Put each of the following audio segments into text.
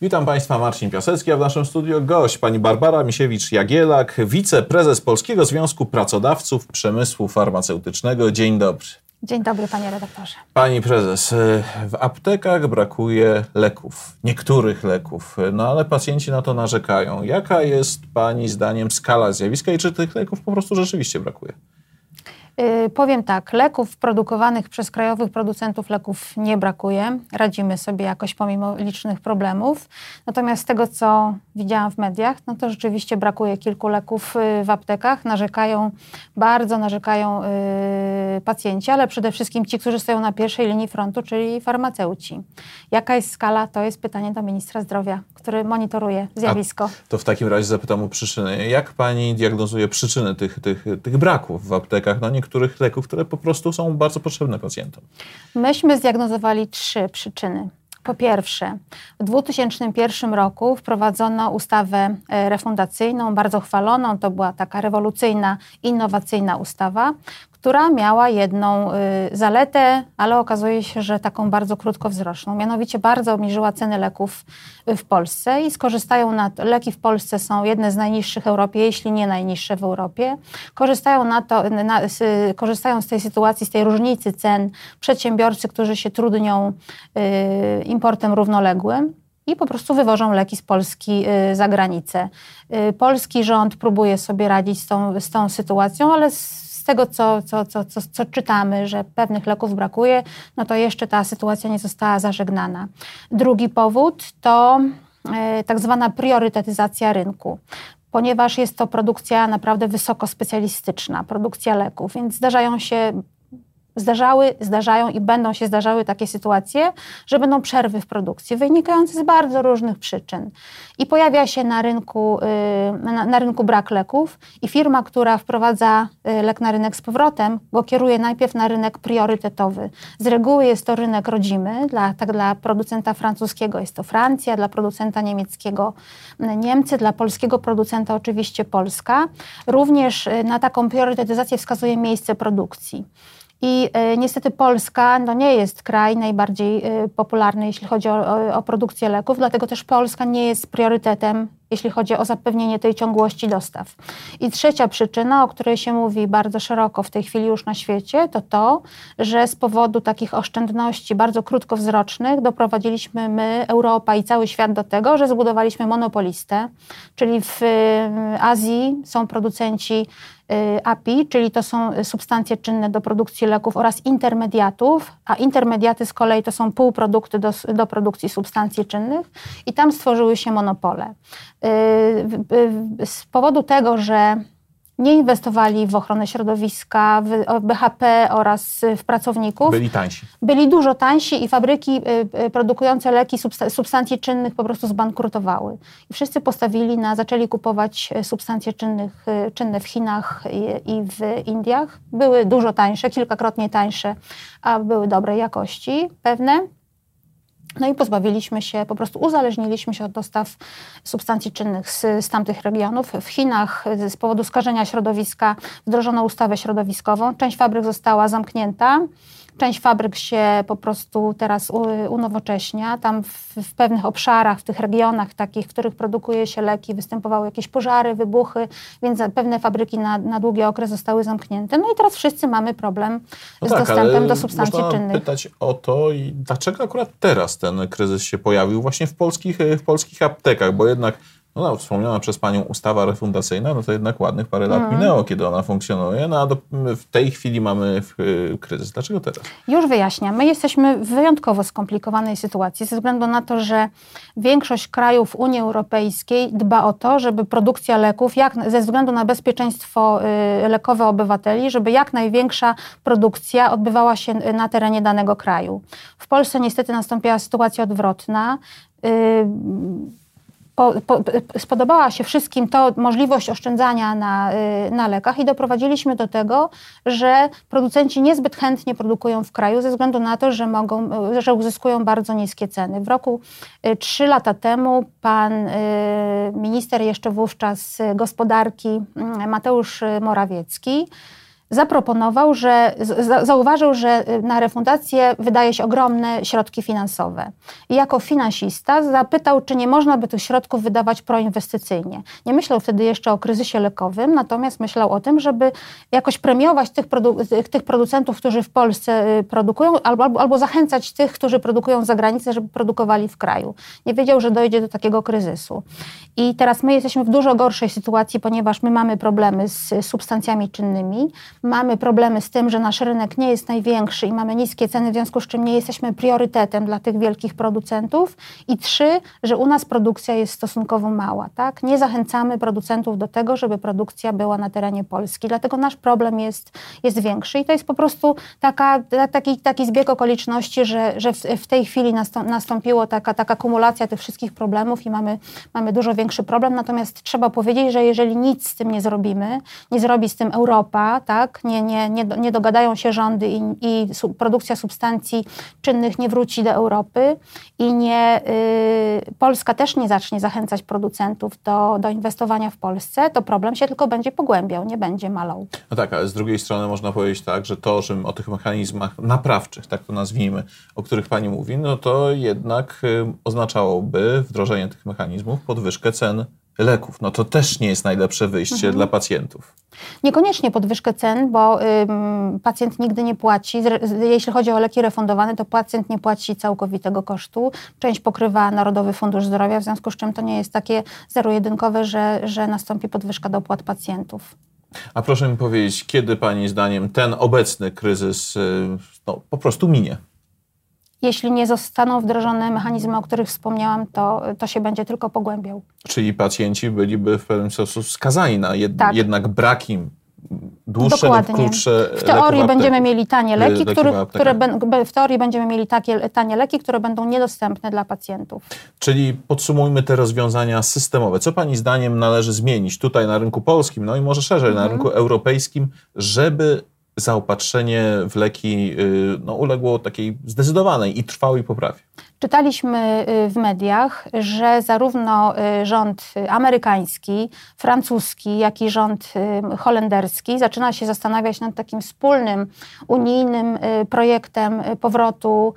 Witam Państwa, Marcin Piasecki, a w naszym studio gość pani Barbara Misiewicz-Jagielak, wiceprezes Polskiego Związku Pracodawców Przemysłu Farmaceutycznego. Dzień dobry. Dzień dobry, panie redaktorze. Pani prezes, w aptekach brakuje leków, niektórych leków, no ale pacjenci na to narzekają. Jaka jest pani zdaniem skala zjawiska i czy tych leków po prostu rzeczywiście brakuje? Yy, powiem tak, leków produkowanych przez krajowych producentów leków nie brakuje. Radzimy sobie jakoś pomimo licznych problemów. Natomiast z tego, co widziałam w mediach, no to rzeczywiście brakuje kilku leków yy, w aptekach. Narzekają, bardzo narzekają yy, pacjenci, ale przede wszystkim ci, którzy stoją na pierwszej linii frontu, czyli farmaceuci. Jaka jest skala? To jest pytanie do ministra zdrowia, który monitoruje zjawisko. A to w takim razie zapytam o przyczyny. Jak pani diagnozuje przyczyny tych, tych, tych braków w aptekach? No niektórych leków, które po prostu są bardzo potrzebne pacjentom. Myśmy zdiagnozowali trzy przyczyny. Po pierwsze, w 2001 roku wprowadzono ustawę e, refundacyjną, bardzo chwaloną. To była taka rewolucyjna, innowacyjna ustawa, która miała jedną y, zaletę, ale okazuje się, że taką bardzo krótkowzroczną. Mianowicie bardzo obniżyła ceny leków w Polsce i skorzystają na to, leki w Polsce są jedne z najniższych w Europie, jeśli nie najniższe w Europie. Korzystają, na to, na, korzystają z tej sytuacji, z tej różnicy cen przedsiębiorcy, którzy się trudnią y, importem równoległym i po prostu wywożą leki z Polski y, za granicę. Y, polski rząd próbuje sobie radzić z tą, z tą sytuacją, ale z tego, co, co, co, co, czytamy, że pewnych leków brakuje, no to jeszcze ta sytuacja nie została zażegnana. Drugi powód to y, tak zwana priorytetyzacja rynku ponieważ jest to produkcja naprawdę wysoko specjalistyczna, produkcja leków, więc zdarzają się zdarzały, zdarzają i będą się zdarzały takie sytuacje, że będą przerwy w produkcji, wynikające z bardzo różnych przyczyn. I pojawia się na rynku, y, na, na rynku brak leków i firma, która wprowadza y, lek na rynek z powrotem, go kieruje najpierw na rynek priorytetowy. Z reguły jest to rynek rodzimy, dla, tak dla producenta francuskiego jest to Francja, dla producenta niemieckiego y, Niemcy, dla polskiego producenta oczywiście Polska. Również na taką priorytetyzację wskazuje miejsce produkcji. I y, niestety Polska no, nie jest kraj najbardziej y, popularny, jeśli chodzi o, o, produkcję leków, dlatego też Polska nie jest priorytetem, jeśli chodzi o zapewnienie tej ciągłości dostaw. I trzecia przyczyna, o której się mówi bardzo szeroko w tej chwili już na świecie, to to, że z powodu takich oszczędności bardzo krótkowzrocznych doprowadziliśmy my, Europa i cały świat do tego, że zbudowaliśmy monopolistę, czyli w y, Azji są producenci API, czyli to są substancje czynne do produkcji leków oraz intermediatów, a intermediaty z kolei to są półprodukty do, do produkcji substancji czynnych i tam stworzyły się monopole. Y, z powodu tego, że nie inwestowali w ochronę środowiska, w BHP oraz w pracowników. Byli tańsi. Byli dużo tańsi i fabryki y, y, produkujące leki substancji czynnych po prostu zbankrutowały. I wszyscy postawili na, zaczęli kupować y, substancje czynnych, czynne w Chinach i w Indiach. Były dużo tańsze, kilkakrotnie tańsze, a były dobrej jakości pewne. No i pozbawiliśmy się, po prostu uzależniliśmy się od dostaw substancji czynnych z, z tamtych regionów. W Chinach z powodu skażenia środowiska wdrożono ustawę środowiskową. Część fabryk została zamknięta. Część fabryk się po prostu teraz unowocześnia. Tam w, w, pewnych obszarach, w tych regionach takich, w których produkuje się leki, występowały jakieś pożary, wybuchy, więc pewne fabryki na, na długi okres zostały zamknięte. No i teraz wszyscy mamy problem no z tak, dostępem do substancji można czynnych. pytać o to, i dlaczego akurat teraz ten kryzys się pojawił właśnie w polskich, w polskich aptekach, bo jednak no, no, wspomniana przez Panią ustawa refundacyjna, no to jednak ładnych parę lat mm. minęło, kiedy ona funkcjonuje, no a do, w tej chwili mamy y, kryzys. Dlaczego teraz? Już wyjaśniam. My jesteśmy w wyjątkowo skomplikowanej sytuacji ze względu na to, że większość krajów Unii Europejskiej dba o to, żeby produkcja leków, jak, ze względu na bezpieczeństwo y, lekowe obywateli, żeby jak największa produkcja odbywała się na terenie danego kraju. W Polsce niestety nastąpiła sytuacja odwrotna. Y, po, po, spodobała się wszystkim to możliwość oszczędzania na, y, na lekach i doprowadziliśmy do tego, że producenci niezbyt chętnie produkują w kraju ze względu na to, że, mogą, że uzyskują bardzo niskie ceny. W roku y, trzy lata temu pan y, minister jeszcze wówczas gospodarki Mateusz Morawiecki zaproponował, że zauważył, że y, na refundację wydaje się ogromne środki finansowe. I jako finansista zapytał, czy nie można by tych środków wydawać proinwestycyjnie. Nie myślał wtedy jeszcze o kryzysie lekowym, natomiast myślał o tym, żeby jakoś premiować tych, produ- tych producentów, którzy w Polsce y, produkują, albo, albo, albo zachęcać tych, którzy produkują za granicę, żeby produkowali w kraju. Nie wiedział, że dojdzie do takiego kryzysu. I teraz my jesteśmy w dużo gorszej sytuacji, ponieważ my mamy problemy z substancjami czynnymi, mamy problemy z tym, że nasz rynek nie jest największy i mamy niskie ceny, w związku z czym nie jesteśmy priorytetem dla tych wielkich producentów. I trzy, że u nas produkcja jest stosunkowo mała. Tak? Nie zachęcamy producentów do tego, żeby produkcja była na terenie Polski. Dlatego nasz problem jest, jest większy. I to jest po prostu taka, taki, taki zbieg okoliczności, że, że w, w tej chwili nastąpiło taka, taka kumulacja tych wszystkich problemów i mamy, mamy dużo większy problem. Natomiast trzeba powiedzieć, że jeżeli nic z tym nie zrobimy, nie zrobi z tym Europa, tak? Nie, nie, nie, nie dogadają się rządy i, i produkcja substancji czynnych nie wróci do Europy i nie, y, Polska też nie zacznie zachęcać producentów do, do inwestowania w Polsce, to problem się tylko będzie pogłębiał, nie będzie malał. No tak, ale z drugiej strony można powiedzieć tak, że to, że o tych mechanizmach naprawczych, tak to nazwijmy, o których Pani mówi, no to jednak y, oznaczałoby wdrożenie tych mechanizmów podwyżkę cen leków. No to też nie jest najlepsze wyjście mhm. dla pacjentów. Niekoniecznie podwyżkę cen, bo ym, pacjent nigdy nie płaci. Jeśli chodzi o leki refundowane, to pacjent nie płaci całkowitego kosztu. Część pokrywa Narodowy Fundusz Zdrowia, w związku z czym to nie jest takie zero-jedynkowe, że, że nastąpi podwyżka dopłat pacjentów. A proszę mi powiedzieć, kiedy Pani zdaniem ten obecny kryzys y, no, po prostu minie? Jeśli nie zostaną wdrożone mechanizmy, o których wspomniałam, to, to się będzie tylko pogłębiał. Czyli pacjenci byliby w pewien sposób skazani na jed, tak. jednak braki dłuższe Dokładnie. lub krótsze W teorii będziemy mieli tanie leki, leki które, które w teorii będziemy mieli takie tanie leki, które będą niedostępne dla pacjentów. Czyli podsumujmy te rozwiązania systemowe. Co Pani zdaniem należy zmienić tutaj na rynku polskim, no i może szerzej mhm. na rynku europejskim, żeby zaopatrzenie w leki y, no, uległo takiej zdecydowanej i trwałej poprawie. Czytaliśmy y, w mediach, że zarówno y, rząd amerykański, francuski, jak i rząd holenderski zaczyna się zastanawiać nad takim wspólnym unijnym projektem powrotu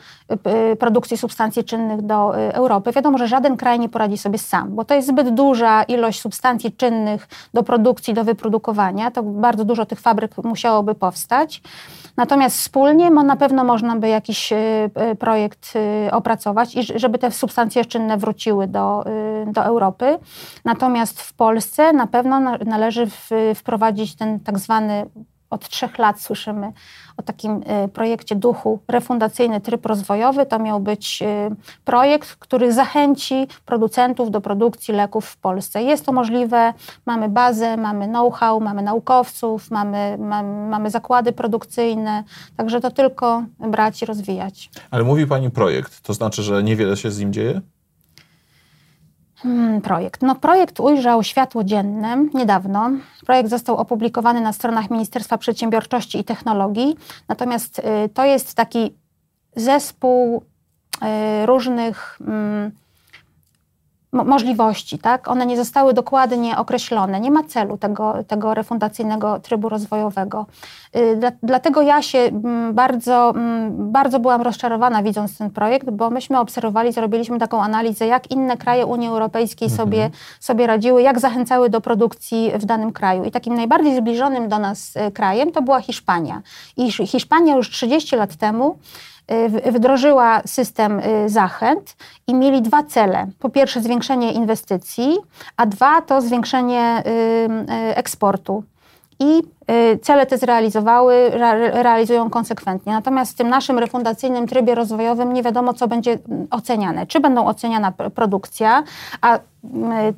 produkcji substancji czynnych do Europy. Wiadomo, że żaden kraj nie poradzi sobie sam, bo to jest zbyt duża ilość substancji czynnych do produkcji, do wyprodukowania. To bardzo dużo tych fabryk musiałoby powstać. Natomiast wspólnie na pewno można by jakiś projekt opracować i żeby te substancje czynne wróciły do, y, do Europy. Natomiast w Polsce na pewno należy wprowadzić ten tak zwany od trzech lat słyszymy o takim y, projekcie duchu refundacyjny tryb rozwojowy. To miał być y, projekt, który zachęci producentów do produkcji leków w Polsce. Jest to możliwe, mamy bazę, mamy know-how, mamy naukowców, mamy, mamy, mamy zakłady produkcyjne, także to tylko brać i rozwijać. Ale mówi Pani projekt, to znaczy, że niewiele się z nim dzieje? Hmm, projekt. No, projekt ujrzał światło dzienne niedawno. Projekt został opublikowany na stronach Ministerstwa Przedsiębiorczości i Technologii. Natomiast y, to jest taki zespół y, różnych. Y, możliwości, tak? One nie zostały dokładnie określone. Nie ma celu tego, tego refundacyjnego trybu rozwojowego. Y, dla, dlatego ja się mm, bardzo, mm, bardzo byłam rozczarowana widząc ten projekt, bo myśmy obserwowali, zrobiliśmy taką analizę, jak inne kraje Unii Europejskiej mhm. sobie, sobie radziły, jak zachęcały do produkcji w danym kraju. I takim najbardziej zbliżonym do nas y, krajem to była Hiszpania. I Hiszpania już 30 lat temu wdrożyła system y, zachęt i mieli dwa cele. Po pierwsze zwiększenie inwestycji, a dwa to zwiększenie y, eksportu. I cele te zrealizowały, realizują konsekwentnie. Natomiast w tym naszym refundacyjnym trybie rozwojowym nie wiadomo, co będzie oceniane. Czy będą oceniana produkcja, a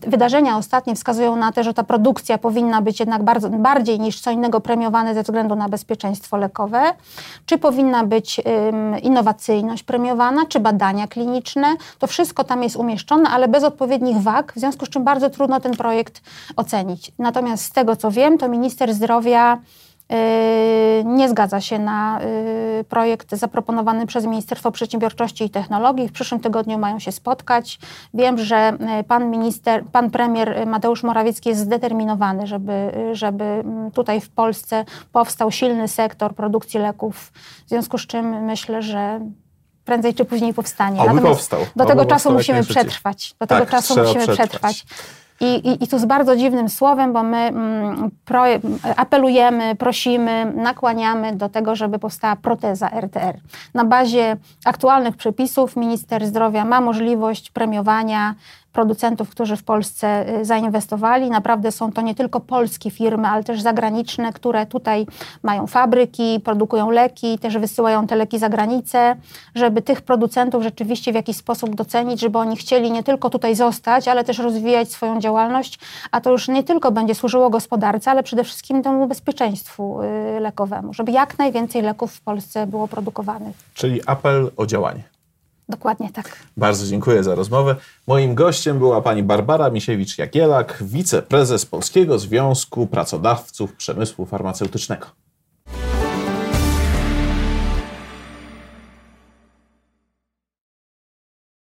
wydarzenia ostatnie wskazują na to, że ta produkcja powinna być jednak bardzo, bardziej niż co innego premiowana ze względu na bezpieczeństwo lekowe, czy powinna być innowacyjność premiowana, czy badania kliniczne. To wszystko tam jest umieszczone, ale bez odpowiednich wag, w związku z czym bardzo trudno ten projekt ocenić. Natomiast z tego, co wiem, to minister zdrowia nie zgadza się na projekt zaproponowany przez Ministerstwo Przedsiębiorczości i Technologii. W przyszłym tygodniu mają się spotkać. Wiem, że pan minister, pan premier Mateusz Morawiecki jest zdeterminowany, żeby, żeby mm, tutaj w Polsce powstał silny sektor produkcji leków. W związku z czym myślę, że prędzej czy później powstanie. Oby powstał. Do Oby tego czasu powstał jak musimy przetrwać. Do Tak, tego czasu musimy przetrwać. przetrwać. I, i, I tu z bardzo dziwnym słowem, bo my mm, pro, apelujemy, prosimy, nakłaniamy do tego, żeby powstała proteza RTR. Na bazie aktualnych przepisów minister zdrowia ma możliwość premiowania producentów, którzy w Polsce y, zainwestowali. Naprawdę są to nie tylko polskie firmy, ale też zagraniczne, które tutaj mają fabryki, produkują leki, też wysyłają te leki za granicę, żeby tych producentów rzeczywiście w jakiś sposób docenić, żeby oni chcieli nie tylko tutaj zostać, ale też rozwijać swoją działalność, a to już nie tylko będzie służyło gospodarce, ale przede wszystkim temu bezpieczeństwu y, lekowemu, żeby jak najwięcej leków w Polsce było produkowanych. Czyli apel o działanie. Dokładnie tak. Bardzo dziękuję za rozmowę. Moim gościem była pani Barbara Misiewicz-Jagielak, wiceprezes Polskiego Związku Pracodawców Przemysłu Farmaceutycznego.